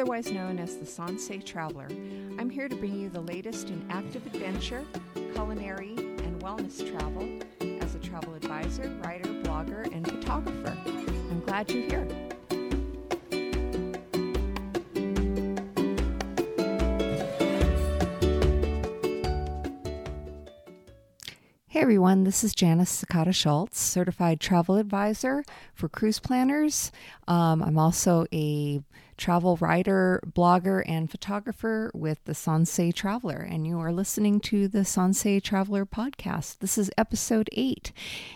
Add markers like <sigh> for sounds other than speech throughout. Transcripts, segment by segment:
otherwise known as the Sansei Traveler. I'm here to bring you the latest in active adventure, culinary, and wellness travel as a travel advisor, writer, blogger, and photographer. I'm glad you're here. Hey everyone, this is Janice Sakata Schultz, certified travel advisor for cruise planners. Um, I'm also a travel writer, blogger, and photographer with the Sansei Traveler, and you are listening to the Sansei Traveler podcast. This is episode eight,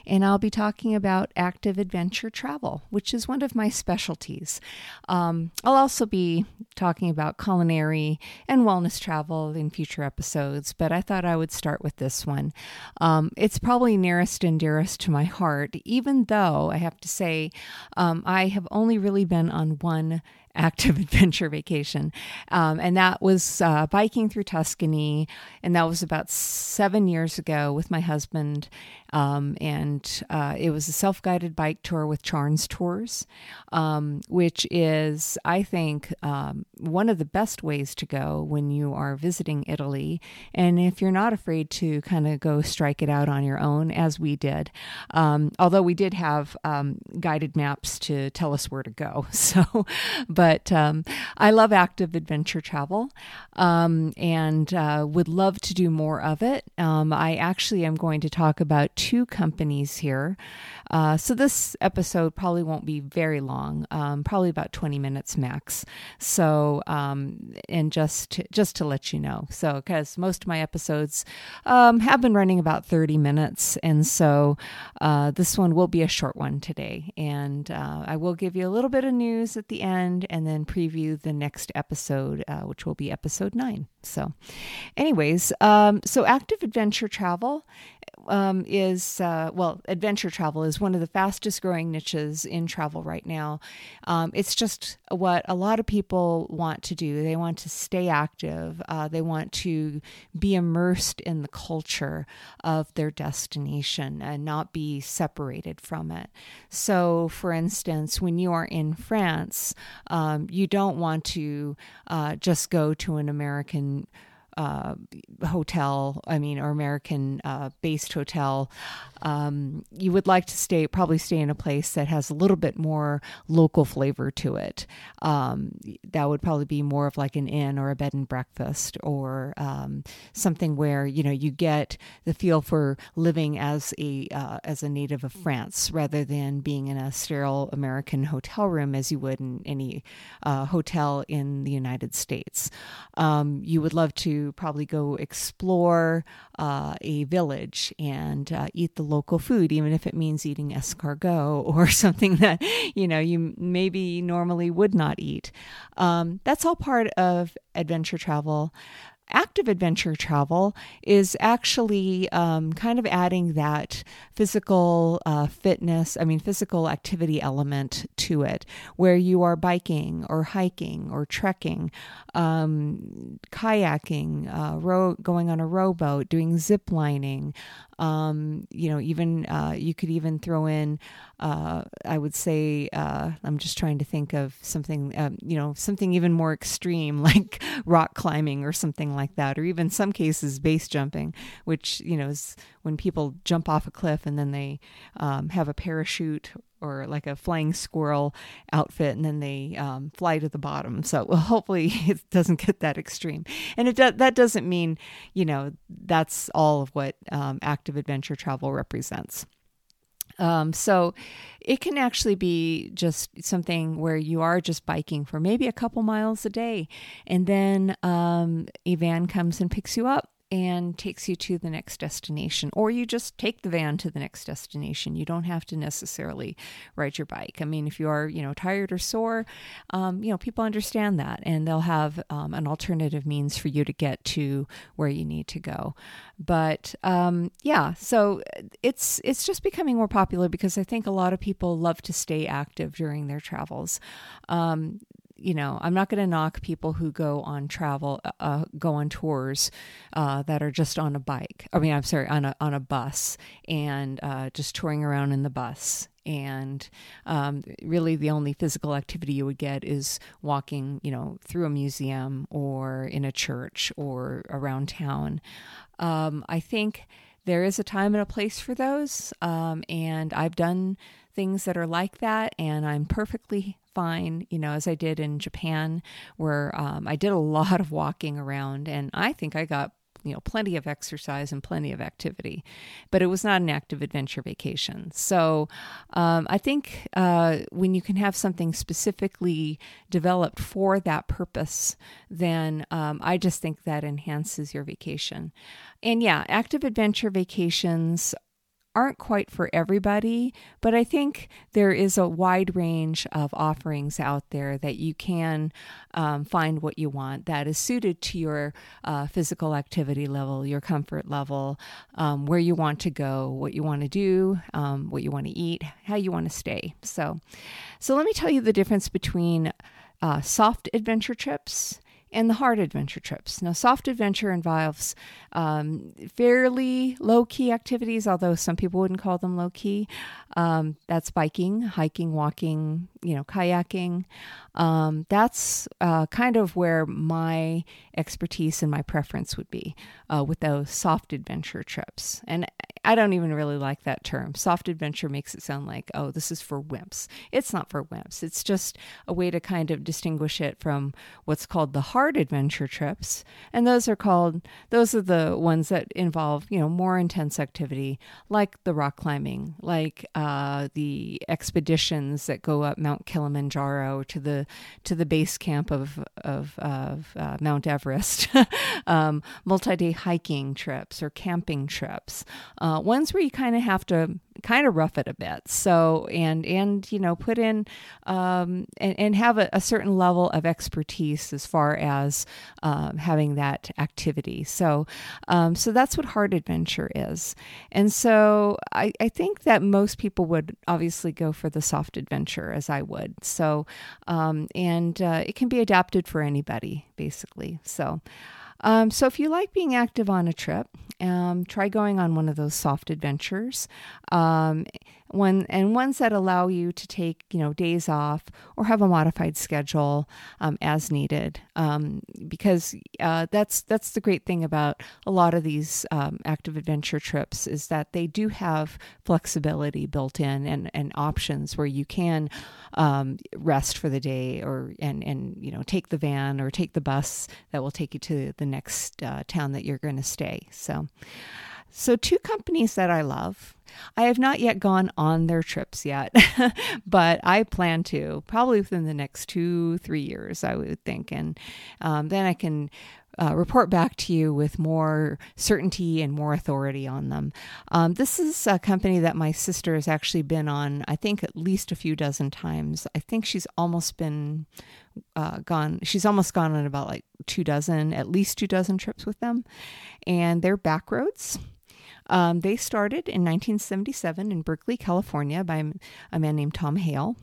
and I'll be talking about active adventure travel, which is one of my specialties. Um, I'll also be talking about culinary and wellness travel in future episodes, but I thought I would start with this one. Um, it's probably nearest and dearest to my heart, even though I have to say um, I have only really been on one active <laughs> adventure vacation. Um, and that was uh, biking through Tuscany. And that was about seven years ago with my husband. Um, and uh, it was a self guided bike tour with Charnes Tours, um, which is, I think, um, one of the best ways to go when you are visiting Italy. And if you're not afraid to kind of go strike it out on your own, as we did, um, although we did have um, guided maps to tell us where to go. <laughs> So, but um, I love active adventure travel and uh, would love to do more of it. I actually am going to talk about two companies here. Uh, so this episode probably won't be very long, um, probably about 20 minutes max. So, um, and just to, just to let you know, so because most of my episodes um, have been running about 30 minutes, and so uh, this one will be a short one today. And uh, I will give you a little bit of news at the end, and then preview the next episode, uh, which will be episode nine. So, anyways, um, so active adventure travel um, is, uh, well, adventure travel is one of the fastest growing niches in travel right now. Um, it's just what a lot of people want to do. They want to stay active, uh, they want to be immersed in the culture of their destination and not be separated from it. So, for instance, when you are in France, um, you don't want to uh, just go to an American uh, hotel, I mean, or American uh, based hotel, um, you would like to stay, probably stay in a place that has a little bit more local flavor to it. Um, that would probably be more of like an inn or a bed and breakfast or um, something where, you know, you get the feel for living as a, uh, as a native of France rather than being in a sterile American hotel room as you would in any uh, hotel in the United States. Um, you would love to probably go explore uh, a village and uh, eat the local food, even if it means eating escargot <laughs> or something that you know you maybe normally would not eat. Um, that's all part of adventure travel active adventure travel is actually um, kind of adding that physical uh, fitness, I mean, physical activity element to it, where you are biking or hiking or trekking, um, kayaking, uh, row, going on a rowboat, doing zip lining, um, you know, even uh, you could even throw in, uh, I would say, uh, I'm just trying to think of something, um, you know, something even more extreme <laughs> like rock climbing or something like that, or even some cases base jumping, which, you know, is when people jump off a cliff and then they um, have a parachute or like a flying squirrel outfit and then they um, fly to the bottom. So well, hopefully <laughs> it doesn't get that extreme. And it do- that doesn't mean you know that's all of what um, active adventure travel represents. Um, so it can actually be just something where you are just biking for maybe a couple miles a day, and then um, a van comes and picks you up and takes you to the next destination, or you just take the van to the next destination. You don't have to necessarily ride your bike. I mean, if you are, you know, tired or sore, um, you know, people understand that, and they'll have um, an alternative means for you to get to where you need to go. But um, yeah, so it's it's just becoming more popular because I think a lot of people love to stay active during their travels. Um, you know, I'm not going to knock people who go on travel, uh, uh, go on tours uh, that are just on a bike. I mean, I'm sorry, on a on a bus and uh, just touring around in the bus and um, really the only physical activity you would get is walking, you know, through a museum or in a church or around town. Um, I think there is a time and a place for those, um, and I've done things that are like that, and I'm perfectly fine, you know, as I did in Japan, where um, I did a <laughs> lot of walking around, and I think I got you know plenty of exercise and plenty of activity but it was not an active adventure vacation. So um, i think uh, when you can have something specifically developed for that purpose then um, i just think that enhances your vacation. And yeah active adventure vacations aren't quite for everybody, but I think there is a wide range of offerings out there that you can um, find what you want that is suited to your uh, physical activity level, your comfort level, um, where you want to go, what you want to do, um, what you want to eat, how you want to stay. So, so let me tell you the difference between uh, soft adventure trips and the hard adventure trips. Now, soft adventure involves um, fairly low key activities, although some people wouldn't call them low key. Um, that's biking, hiking, walking, you know, kayaking. Um, that's uh, kind of where my expertise and my preference would be uh, with those soft adventure trips. And I don't even really like that term. Soft adventure makes it sound like, oh, this is for wimps. It's not for wimps. It's just a way to kind of distinguish it from what's called the hard adventure trips. And those are called, those are the ones that involve, you know, more intense activity, like the rock climbing, like uh, the expeditions that go up Mount Kilimanjaro to the to the base camp of of, of uh, Mount Everest, <laughs> um, multi-day hiking trips or camping trips. Uh, ones where you kind of have to kind of rough it a bit. So and and you know put in um, and, and have a, a, certain level of expertise as far as um, having that activity. So um, so that's what hard adventure is. And so I, I think that most people would obviously go for the soft adventure as I would. So um, and uh, it can be adapted for anybody basically. So. Um, so if you like being active on a trip, um, try going on one of those soft adventures. Um, one and ones that allow you to take you know days off or have a modified schedule um, as needed um, because uh, that's that's the great thing about a lot of these um, active adventure trips is that they do have flexibility built in and, and options where you can um, rest for the day or and and you know take the van or take the bus that will take you to the next uh, town that you're going to stay so so two companies that I love I have not yet gone on their trips yet, <laughs> but I plan to probably within the next two, three years, I would think. And um, then I can uh, report back to you with more certainty and more authority on them. Um, this is a company that my sister has actually been on, I think, at least a few dozen times. I think she's almost been uh, gone, she's almost gone on about like two dozen, at least two dozen trips with them. And they're Backroads. Um, they started in 1977 in Berkeley, California, by a man named Tom Hale.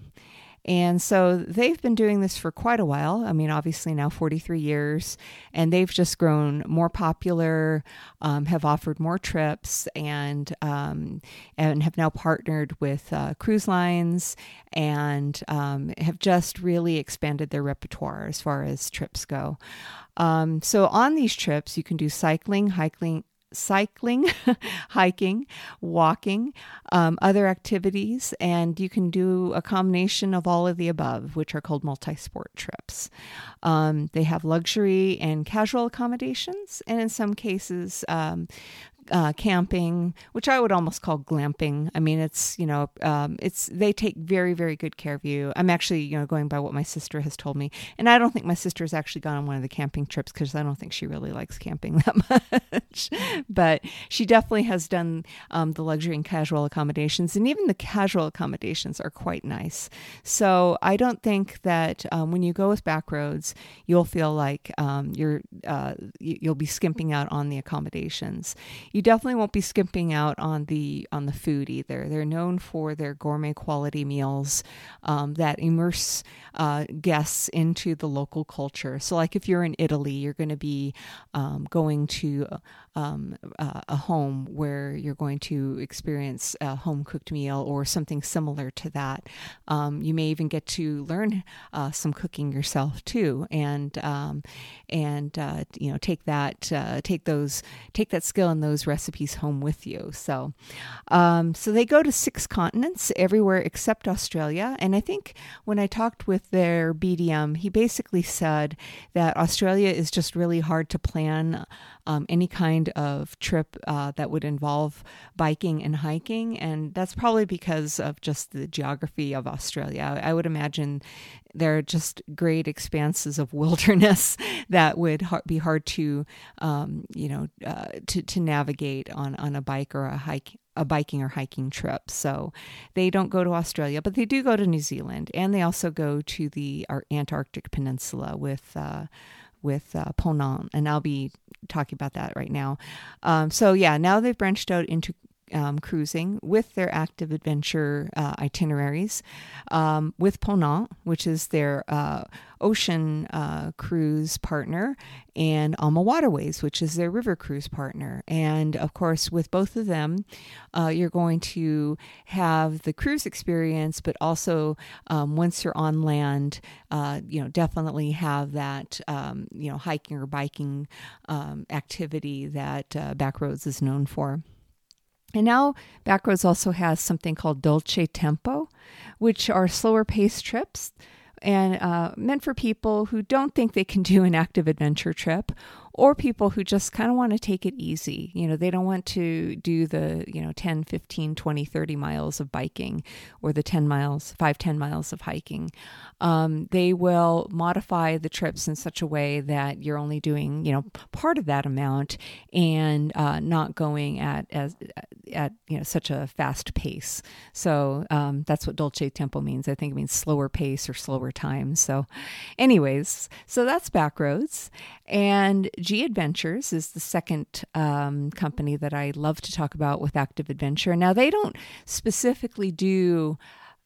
And so they've been doing this for quite a while. I mean, obviously now 43 years, and they've just grown more popular, um, have offered more trips, and um, and have now partnered with uh, cruise lines, and um, have just really expanded their repertoire as far as trips go. Um, so on these trips, you can do cycling, hiking, cycling, <laughs> hiking, walking, um, other activities, and you can do a combination of all of the above, which are called multi sport trips. Um, they have luxury and casual accommodations, and in some cases, um, uh, camping, which I would almost call glamping. I mean, it's you know, um, it's they take very very good care of you. I'm actually you know going by what my sister has told me, and I don't think my sister has actually gone on one of the camping trips because I don't think she really likes camping <laughs> that much. but she definitely has done um, the luxury and casual accommodations, and even the casual accommodations are quite nice. So I don't think that um, when you go with Backroads, you'll feel like um, you're uh, you'll be skimping out on the accommodations you definitely won't be skimping out on the on the food either. They're known for their gourmet quality meals um, that immerse uh, guests into the local culture. So, like if you're in Italy, you're going to be um, going to um, uh, a home where you're going to experience a home cooked meal or something similar to that. Um, you may even get to learn uh, some cooking yourself too, and um, and uh, you know take that uh, take those take that skill and those recipes home with you. So um, so they go to six continents, everywhere except Australia. And I think when I talked with their BDM, he basically said that Australia is just really hard to plan um, any kind of trip uh, that would involve biking and hiking. And that's probably because of just the geography of Australia. I would imagine there are just great expanses of wilderness <laughs> that would be hard to, um, you know, uh, to, to navigate on, on a bike or a hike a biking or hiking trip. So they don't go to Australia, but they do go to New Zealand, and they also go to the Antarctic Peninsula with uh, with uh, Ponant, and I'll be talking about that right now. Um, so yeah, now they've branched out into um, cruising with their active adventure uh, itineraries um, with Ponant, which is their uh, ocean uh, cruise partner, and AmaWaterways, which is their river cruise partner. And of course, with both of them, uh, you're going to have the cruise experience, but also um, once you're on land, uh, you know, definitely have that, um, you know, hiking or biking um, activity that uh, Backroads is known for. And now Backroads also has something called Dolce Tempo, which are slower paced trips and uh, meant for people who don't think they can do an active adventure trip or people who just kind of want to take it easy. You know, they don't want to do the, you know, 10, 15, 20, 30 miles of biking or the 10 miles, 5, 10 miles of hiking. Um, they will modify the trips in such a way that you're only doing, you know, part of that amount and uh, not going at as at you know such a fast pace. So um, that's what dolce tempo means. I think it means slower pace or slower time. So, anyways, so that's Backroads, and G Adventures is the second um, company that I love to talk about with Active Adventure. Now they don't specifically do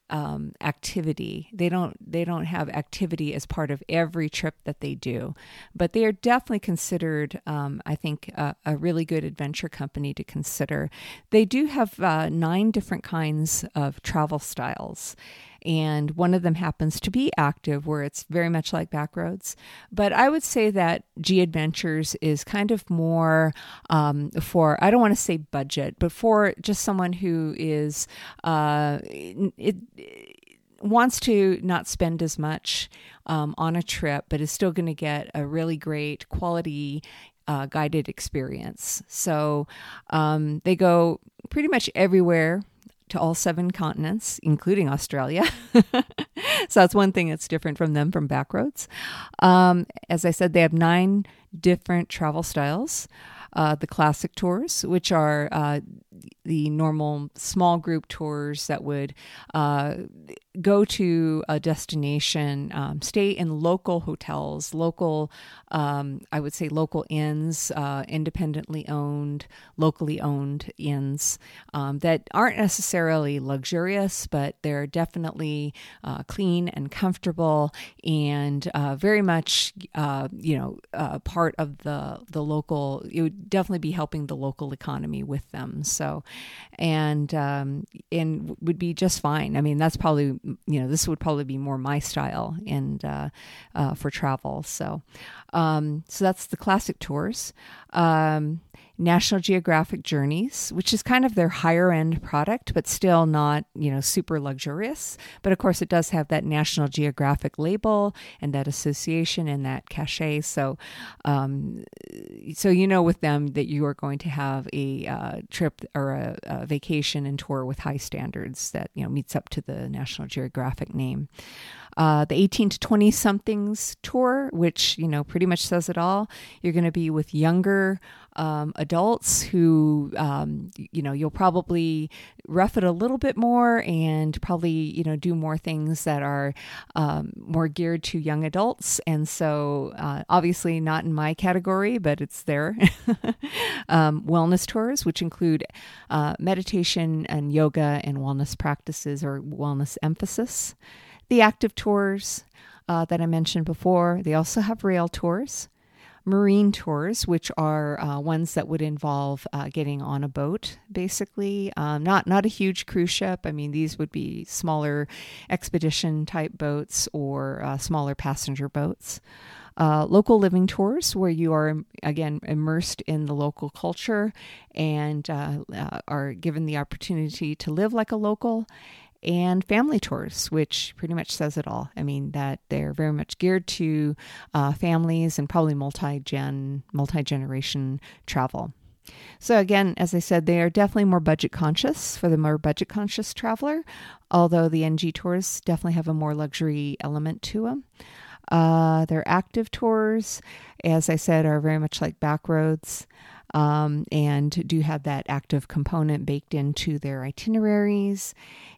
um, activity. They don't they don't have activity as part of every trip that they do, but they are definitely considered. Um, I think a, a, really good adventure company to consider. They do have uh, nine different kinds of travel styles, and one of them happens to be active, where it's very much like Backroads. But I would say that G Adventures is kind of more um, for, I don't want to say budget, but for just someone who is, uh, it, it wants to not spend as much um, on a trip, but is still going to get a really great quality uh, guided experience. So um, they go pretty much everywhere to all seven continents, including Australia. <laughs> so that's one thing that's different from them from Backroads. Um, as I said, they have nine different travel styles. Uh, the classic tours, which are uh, the normal small group tours that would uh, go to a destination, um, stay in local hotels, local, um, I would say local inns, uh, independently owned, locally owned inns um, that aren't necessarily luxurious, but they're definitely uh, clean and comfortable and uh, very much, uh, you know, uh, part of the the local. It would definitely be helping the local economy with them. So, and um, and would be just fine. I mean, that's probably you know this would probably be more my style and uh, uh, for travel. So um, so that's the classic tours. Um, National Geographic Journeys, which is kind of their higher end product, but still not, you know, super luxurious. But of course, it does have that National Geographic label and that association and that cachet. So, um, so you know with them that you are going to have a uh, trip or a, a vacation and tour with high standards that you know meets up to the National Geographic name. Uh, the 18 to 20 somethings tour, which, you know, pretty much says it all. You're going to be with younger um, adults who, um, you know, you'll probably rough it a little bit more and probably, you know, do more things that are um, more geared to young adults. And so, uh, obviously, not in my category, but it's there. <laughs> Um, wellness tours, which include uh, meditation and yoga and wellness practices or wellness emphasis. The active tours uh, that I mentioned before, they also have rail tours marine tours, which are uh, ones that would involve uh, getting on a boat, basically. Um, not not a huge cruise ship. I mean, these would be smaller expedition type boats or uh, smaller passenger boats. Uh, local living tours, where you are again immersed in the local culture and uh, uh, are given the opportunity to live like a local and family tours, which pretty much says it all. I mean, that they're very much geared to uh, families and probably multi gen, multi generation travel. So, again, as I said, they are definitely more budget conscious for the more budget conscious traveler, although the NG tours definitely have a more luxury element to them. Uh, their active tours, as I said, are very much like Backroads um, and do have that active component baked into their itineraries.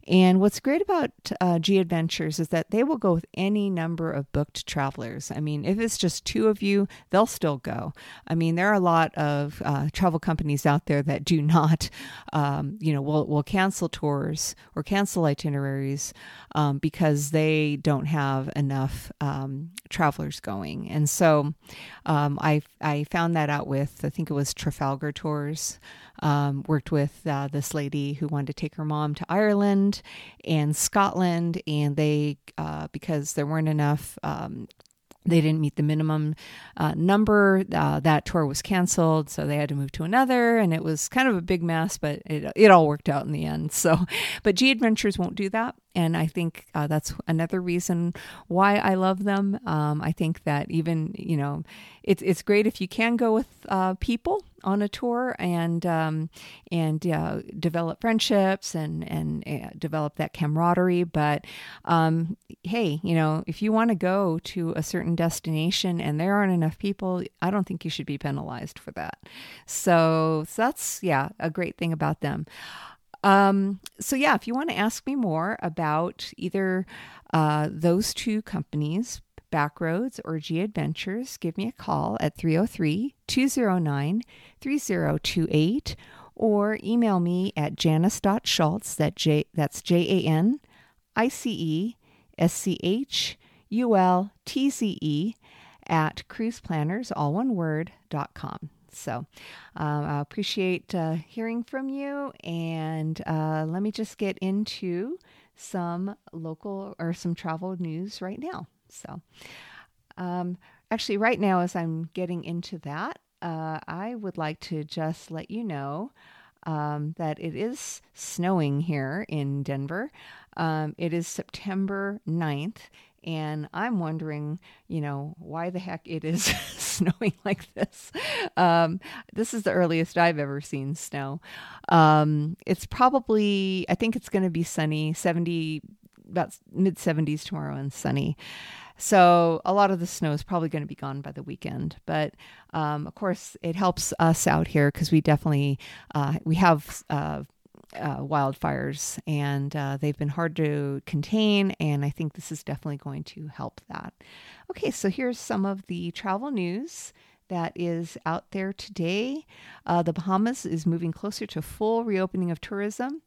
And what's great about uh, G Adventures is that they will go with any number of booked travelers. I mean, if it's just two of you, they'll still go. I mean, there are a lot of uh, travel companies out there that do not, um, you know, will, will cancel tours or cancel itineraries um, because they don't have enough um, travelers going. And so um, I, I found that out with, I think it was Trafalgar Tours um, worked with uh, this lady who wanted to take her mom to Ireland and Scotland, and they uh, because there weren't enough um, they didn't meet the minimum uh, number. Uh, that tour was canceled, so they had to move to another, and it was kind of a big mess, but it, it all worked out in the end. So, but G Adventures won't do that, and I think uh, that's another reason why I love them. Um, I think that even you know, it's it's great if you can go with uh, people on a tour and um, and uh, develop friendships and and uh, develop that camaraderie. But um, hey, you know, if you want to go to a certain destination and there aren't enough people, I don't think you should be penalized for that. So, so that's yeah a great thing about them. Um, so yeah, if you want to ask me more about either uh, those two companies, Backroads or G Adventures, give me a call at 303 209 3028 or email me at janice.schultz, that J, that's J A N I C E S C H U L T Z E at cruiseplanners, all one word, dot com. So um, I appreciate uh, hearing from you. And uh, let me just get into some local or some travel news right now. So, um, actually, right now, as I'm getting into that, uh, I would like to just let you know um, that it is snowing here in Denver. Um, it is September 9th, and I'm wondering, you know, why the heck it is <laughs> <laughs> snowing like this. Um, this is the earliest I've ever seen snow. Um, it's probably, I think it's going to be sunny, 70, about mid 70s tomorrow and sunny. So a lot of the snow is probably going to be gone by the weekend. But um, of course, it helps us out here because we definitely uh, we have. Uh, uh, wildfires, and uh, they've been hard to contain. And I think this is definitely going to help that. Okay, so here's some of the travel news that is out there today. Uh, the Bahamas is moving closer to full reopening of tourism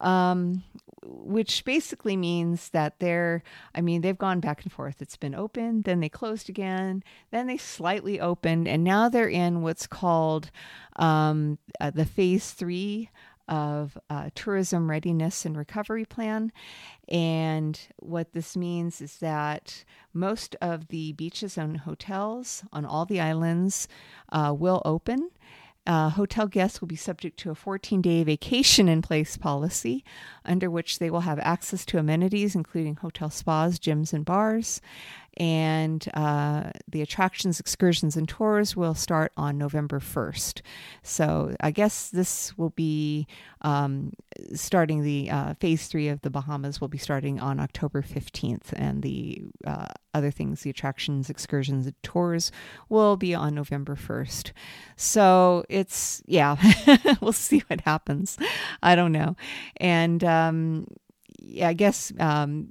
um, which basically means that they're, I mean, they've gone back and forth. It's been open, then they closed again, then they slightly opened, and now they're in what's called um, uh, the phase three of uh, tourism readiness and recovery plan. And what this means is that most of the beaches and hotels on all the islands uh, will open. Uh, hotel guests will be subject to a 14 day vacation in place policy, under which they will have access to amenities, including hotel spas, gyms, and bars. And uh, the attractions, excursions, and tours will start on November 1st. So I guess this will be um, starting the uh, phase three of the Bahamas will be starting on October 15th, and the uh, other things, the attractions, excursions, and tours will be on November 1st. So it's, yeah, <laughs> we'll see what happens. I don't know. And um, yeah, I guess um,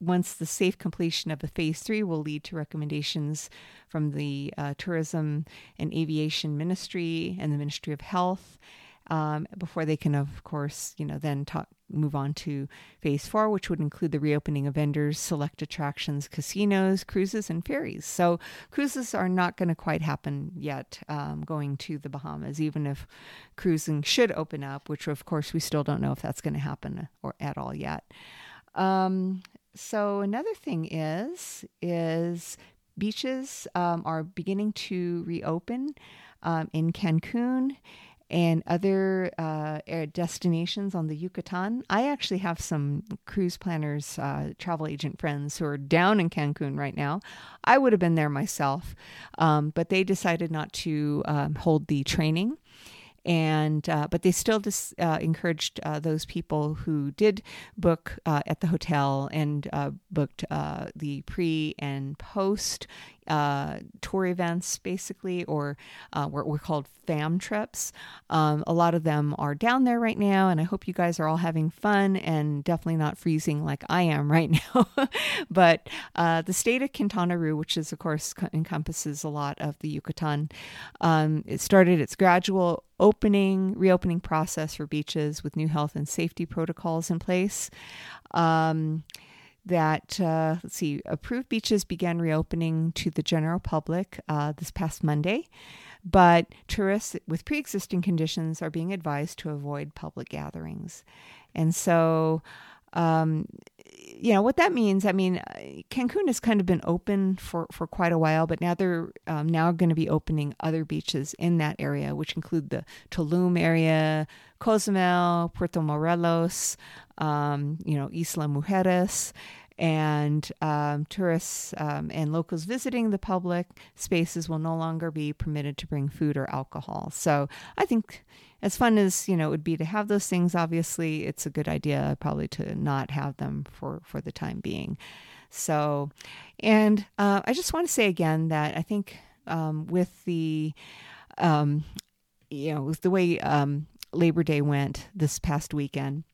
once the safe completion of the phase three will lead to recommendations from the uh, Tourism and Aviation Ministry and the Ministry of Health. Um, before they can, of course, you know, then talk, move on to phase four, which would include the reopening of vendors, select attractions, casinos, cruises, and ferries. So cruises are not going to quite happen yet. Um, going to the Bahamas, even if cruising should open up, which of course we still don't know if that's going to happen or at all yet. Um, so another thing is is beaches um, are beginning to reopen um, in Cancun and other uh, destinations on the Yucatan. I actually have some cruise planners, uh, travel agent friends who are down in Cancun right now. I would have been there myself, um, but they decided not to um, hold the training and uh, but they still just uh, encouraged uh, those people who did book uh, at the hotel and uh, booked the pre and post uh, tour events, basically, or uh, what we're called fam trips. Um, a lot of them are down there right now, and I hope you guys are all having fun and definitely not freezing like I am <laughs> right now. but uh, the state of Quintana Roo, which is, of course, co- encompasses a lot of the Yucatan, um, it started its gradual opening, reopening process for beaches with new health and safety protocols in place. Um, that, uh, let's see, approved beaches began reopening to the general public uh, this past Monday, but tourists with pre existing conditions are being advised to avoid public gatherings. And so, um, you know what that means. I mean, Cancun has kind of been open for, for quite a while, but now they're um, now going to be opening other beaches in that area, which include the Tulum area, Cozumel, Puerto Morelos, um, you know, Isla Mujeres, and um, tourists um, and locals visiting the public spaces will no longer be permitted to bring food or alcohol. So I think as fun as you know it would be to have those things, obviously it's a good idea probably to not have them for for the time being. So, and uh, I just want to say again that I think um, with the um, you know with the way um, Labor Day went this past weekend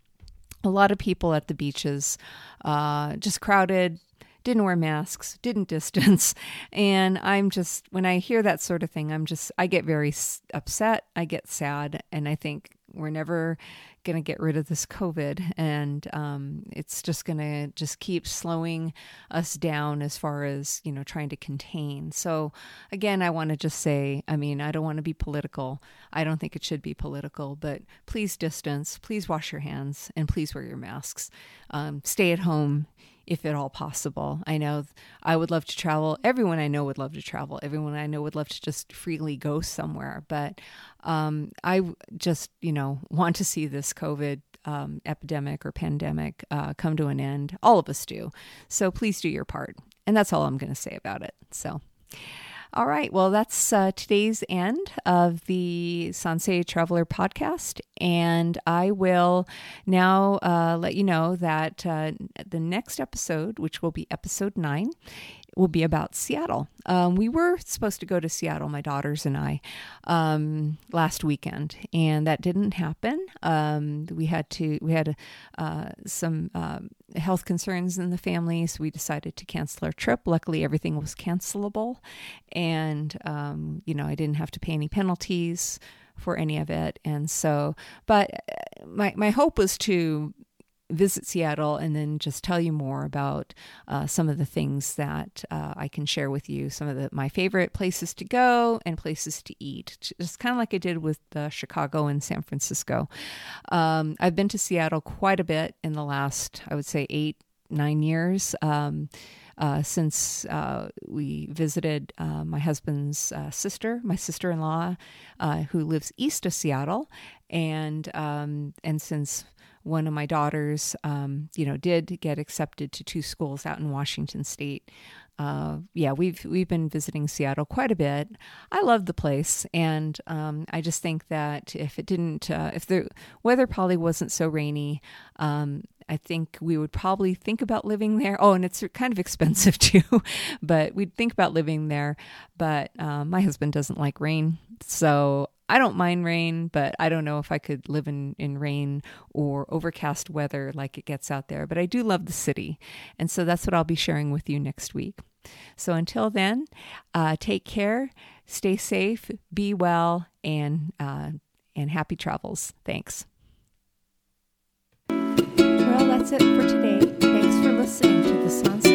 a lot of people at the beaches, uh, just crowded, didn't wear masks, didn't <laughs> distance. And I'm just, when I hear that sort of thing, I'm just, I get very upset. I get sad. And I think we're never going to get rid of this COVID, and um, it's just going to just keep slowing us down as far as you know trying to contain. So again, I want to just say, I mean, I don't want to be political. I don't think it should be political, but please distance, please wash your hands, and please wear your masks. Um, stay at home if at all possible. I know I would love to travel. Everyone I know would love to travel. Everyone I know would love to just freely go somewhere. But um, I just, you know, want to see this COVID um, epidemic or pandemic uh, come to an end. All of us do. So please do your part. And that's all I'm going to say about it. So. All right. Well, that's uh, today's end of the Sansei Traveler podcast. And I will now uh, let you know that uh, the next episode, which will be episode nine, will be about Seattle. Um, we were supposed to go to Seattle, my daughters and I, um, last weekend, and that didn't happen. Um, we had to we had uh, some um, health concerns in the family, so we decided to cancel our trip. Luckily, everything was cancelable, and um, you know I didn't have to pay any penalties for any of it. And so, but uh, my my hope was to visit Seattle and then just tell you more about uh, some of the things that uh, I can share with you, some of the, my favorite places to go and places to eat, just kind of like I did with uh, Chicago and San Francisco. Um, I've been to Seattle quite a bit in the last, I would say, eight, nine years. Um, uh, since uh, we visited uh, my husband's uh, sister, my sister in law, uh, who lives east of Seattle. and um, and since one of my daughters, um, you know, did get accepted to two schools out in Washington State. Uh, yeah, we've we've been visiting Seattle quite a bit. I love the place, and um, I just think that if it didn't, uh, if the weather probably wasn't so rainy, um, I think we would probably think about living there. Oh, and it's kind of expensive <laughs> too, but we'd think about living there. But uh, my husband doesn't like rain, so I don't mind rain, but I don't know if I could live in, in rain or overcast weather like it gets out there. But I do love the city. And so that's what I'll be sharing with you next week. So until then, uh, take care, stay safe, be well, and, uh, and happy travels. Thanks. Well, that's it for today. Thanks for listening to the Sunset.